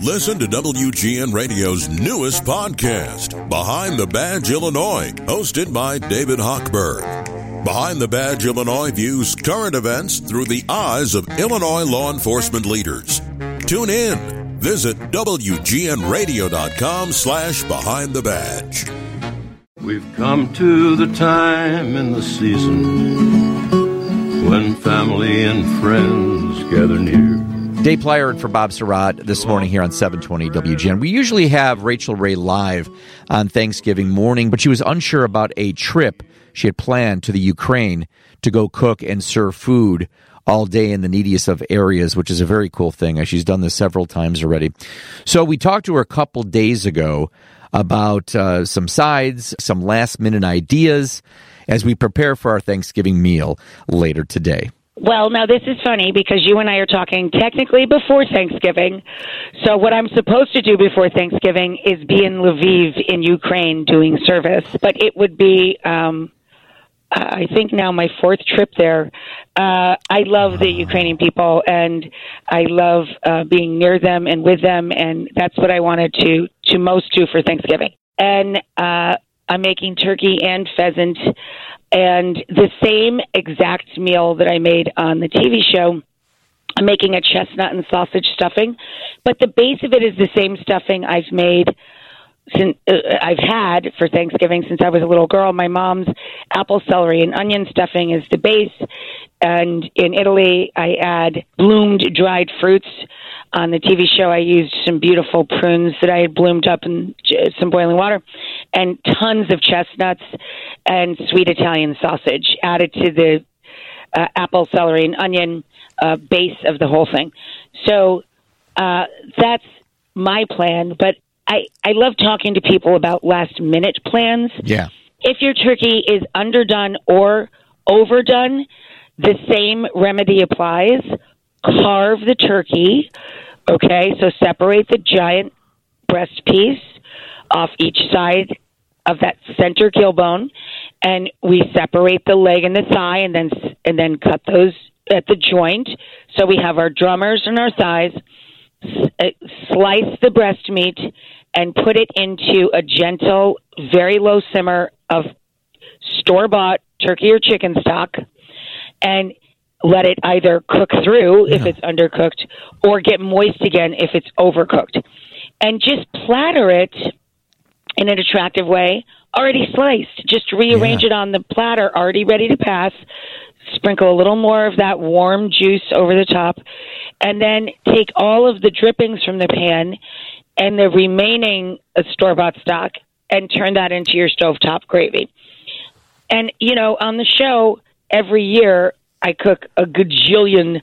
Listen to WGN Radio's newest podcast, Behind the Badge Illinois, hosted by David Hochberg. Behind the Badge Illinois views current events through the eyes of Illinois law enforcement leaders. Tune in. Visit WGNRadio.com slash Behind the Badge. We've come to the time in the season when family and friends gather near. Dave Plier and for Bob Sirott this morning here on 720 WGN. We usually have Rachael Ray live on Thanksgiving morning, but she was unsure about a trip she had planned to the Ukraine to go cook and serve food all day in the neediest of areas, which is a very cool thing. She's done this several times already. So we talked to her a couple days ago about uh, some sides, some last minute ideas as we prepare for our Thanksgiving meal later today. Well, now this is funny because you and I are talking technically before Thanksgiving. So what I'm supposed to do before Thanksgiving is be in Lviv in Ukraine doing service, but it would be um I think now my fourth trip there. Uh, I love the Ukrainian people, and I love uh, being near them and with them, and that's what I wanted to to most do for Thanksgiving. And uh, I'm making turkey and pheasant and the same exact meal that I made on the TV show. I'm making a chestnut and sausage stuffing, but the base of it is the same stuffing I've made since uh, I've had for Thanksgiving since I was a little girl. My mom's apple celery and onion stuffing is the base, and in Italy I add bloomed dried fruits on the TV show, I used some beautiful prunes that I had bloomed up in some boiling water, and tons of chestnuts and sweet Italian sausage added to the uh, apple, celery, and onion uh, base of the whole thing. So uh, that's my plan. But I I love talking to people about last minute plans. Yeah. If your turkey is underdone or overdone, the same remedy applies. Carve the turkey Okay, so separate the giant breast piece off each side of that center keel bone, and we separate the leg and the thigh, and then and then cut those at the joint. So we have our drummers and our thighs. Uh, slice the breast meat and put it into a gentle, very low simmer of store bought turkey or chicken stock, and let it either cook through if it's undercooked or get moist again if it's overcooked. And just platter it in an attractive way, already sliced. Just rearrange Yeah. it on the platter, already ready to pass. Sprinkle a little more of that warm juice over the top, and then take all of the drippings from the pan and the remaining store bought stock and turn that into your stovetop gravy. And, you know, on the show, every year I cook a gajillion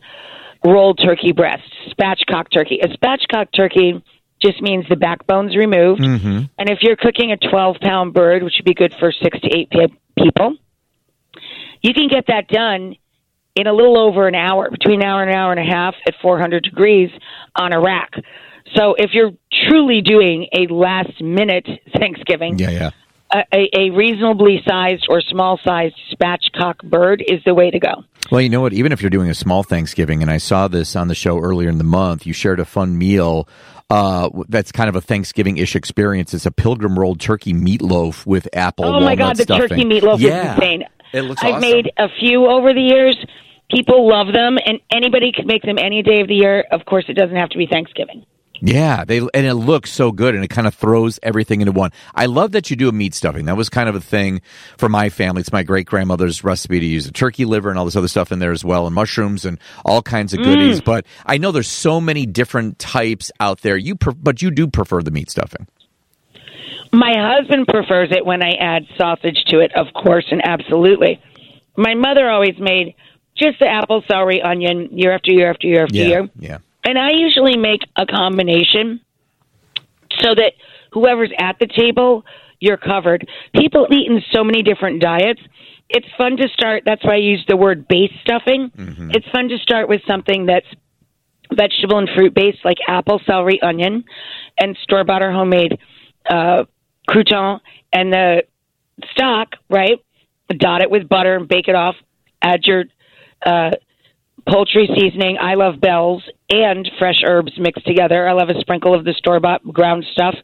rolled turkey breasts, spatchcock turkey. A spatchcock turkey just means the backbone's removed. Mm-hmm. And if you're cooking a 12 pound bird, which would be good for six to eight pe- people, you can get that done in a little over an hour, between an hour and an hour and a half at 400 degrees on a rack. So if you're truly doing a last minute Thanksgiving, Yeah, yeah. a, a, a reasonably sized or small sized spatchcock bird is the way to go. Well, you know what? Even if you're doing a small Thanksgiving, and I saw this on the show earlier in the month, you shared a fun meal. Uh, that's kind of a Thanksgiving-ish experience. It's a pilgrim rolled turkey meatloaf with apple. Oh my God, the stuffing. turkey meatloaf yeah. is insane. It looks I've awesome. made a few over the years. People love them, and anybody can make them any day of the year. Of course, it doesn't have to be Thanksgiving. Yeah, they and it looks so good, and it kind of throws everything into one. I love that you do a meat stuffing. That was kind of a thing for my family. It's my great grandmother's recipe to use a turkey liver and all this other stuff in there as well, and mushrooms and all kinds of goodies. Mm. But I know there's so many different types out there. You, pre- but you do prefer the meat stuffing. My husband prefers it when I add sausage to it, of course, and absolutely. My mother always made just the apple, celery, onion year after year after year after year. yeah. And I usually make a combination so that whoever's at the table, you're covered. People eat in so many different diets. It's fun to start. That's why I use the word base stuffing. It's fun to start with something that's vegetable and fruit based, like apple, celery, onion, and store bought or homemade uh, crouton, and the stock, right? Dot it with butter and bake it off. Add your uh, poultry seasoning. I love Bell's and fresh herbs mixed together. I love a sprinkle of the store bought ground stuff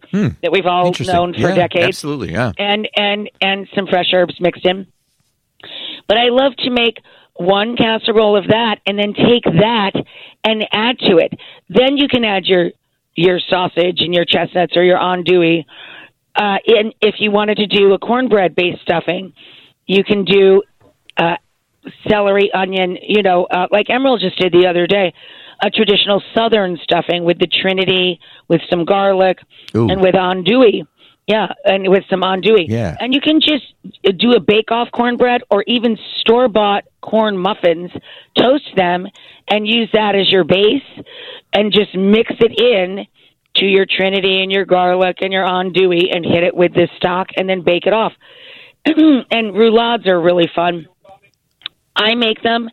that we've all known for Yeah, decades Absolutely, yeah. and and and some fresh herbs mixed in. But I love to make one casserole of that and then take that and add to it. Then you can add your your sausage and your chestnuts or your andouille. Uh, and if you wanted to do a cornbread based stuffing, you can do uh, celery, onion. You know, uh, like Emeril just did the other day, a traditional Southern stuffing with the Trinity, with some garlic, Ooh. and with andouille. Yeah, and with some andouille. Yeah. And you can just do a bake off cornbread or even store bought corn muffins, toast them, and use that as your base and just mix it in to your Trinity and your garlic and your andouille and hit it with this stock and then bake it off. and roulades are really fun. I make them,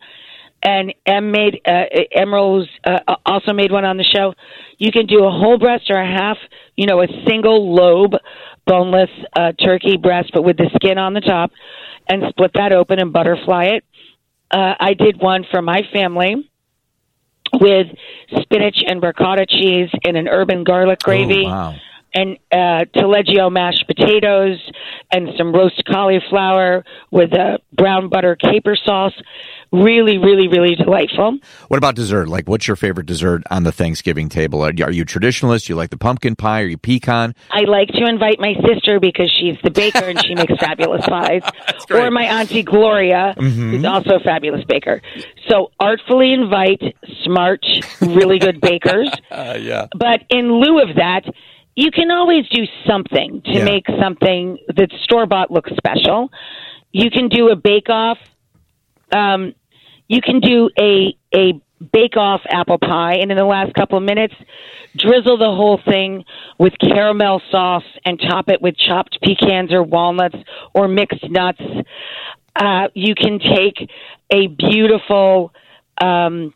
and Em made uh, Emeril's uh, also made one on the show. You can do a whole breast or a half, you know, a single lobe boneless uh, turkey breast, but with the skin on the top, and split that open and butterfly it. Uh, I did one for my family with spinach and ricotta cheese and an urban garlic gravy Oh, wow. And uh, taleggio mashed potatoes and some roast cauliflower with a brown butter caper sauce. Really, really, really delightful. What about dessert? Like, what's your favorite dessert on the Thanksgiving table? Are you, are you traditionalist? You like the pumpkin pie? Are you pecan? I like to invite my sister because she's the baker and she makes fabulous pies. Or my auntie Gloria, who's also a fabulous baker. So artfully invite smart, really good bakers. Uh, yeah. But in lieu of that, you can always do something to Yeah. make something that store bought look special. You can do a bake off. Um, you can do a a bake off apple pie, and in the last couple of minutes, drizzle the whole thing with caramel sauce and top it with chopped pecans or walnuts or mixed nuts. Uh, you can take a beautiful um,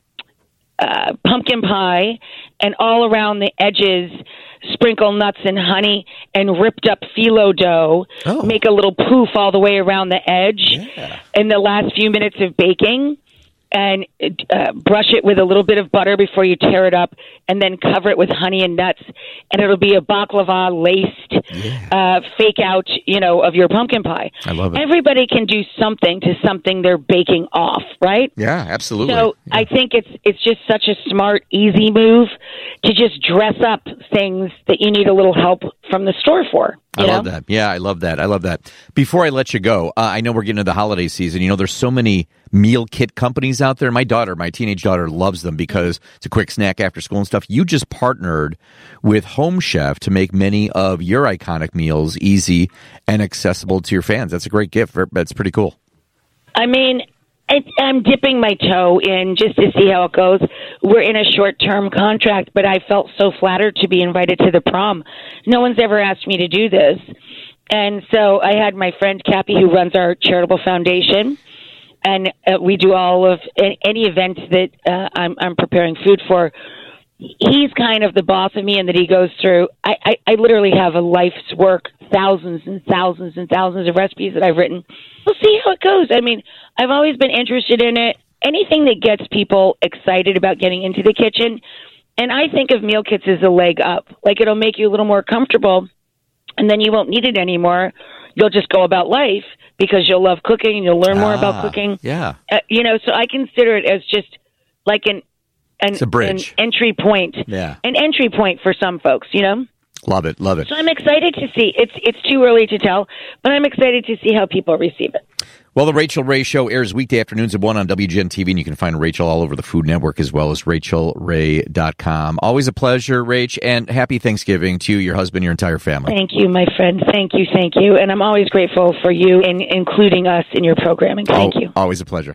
uh, pumpkin pie and all around the edges sprinkle nuts and honey and ripped up phyllo dough. Oh. make a little poof all the way around the edge in the last few minutes of baking and uh, brush it with a little bit of butter before you tear it up and then cover it with honey and nuts and it'll be a baklava laced uh, fake out you know of your pumpkin pie I love it. everybody can do something to something they're baking off right Yeah, absolutely. so I think it's it's just such a smart, easy move to just dress up things that you need a little help from the store for. I know? love that. Yeah, I love that. I love that. Before I let you go, uh, I know we're getting into the holiday season. You know, there's so many meal kit companies out there. My daughter, my teenage daughter, loves them because it's a quick snack after school and stuff. You just partnered with Home Chef to make many of your iconic meals easy and accessible to your fans. That's a great gift. That's pretty cool. I mean, I'm dipping my toe in just to see how it goes. We're in a short term contract, but I felt so flattered to be invited to the prom. No one's ever asked me to do this. And so I had my friend Cappy, who runs our charitable foundation, and uh, we do all of any event that uh, I'm, I'm preparing food for. He's kind of the boss of me, and that he goes through. I, I, I literally have a life's work, thousands and thousands and thousands of recipes that I've written. We'll see how it goes. I mean, I've always been interested in it. Anything that gets people excited about getting into the kitchen, and I think of meal kits as a leg up. Like it'll make you a little more comfortable and then you won't need it anymore. You'll just go about life because you'll love cooking and you'll learn more Ah, about cooking. Yeah. Uh, you know, so I consider it as just like an an, It's a bridge. an entry point. Yeah. An entry point for some folks, you know? Love it. Love it. So I'm excited to see. It's it's too early to tell, but I'm excited to see how people receive it. Well, the Rachael Ray Show airs weekday afternoons at 1 on WGN TV, and you can find Rachael all over the Food Network as well as rachaelray.com. Always a pleasure, Rach, and happy Thanksgiving to you, your husband, your entire family. Thank you, my friend. Thank you, thank you. And I'm always grateful for you in including us in your programming. Thank Al- you. Always a pleasure.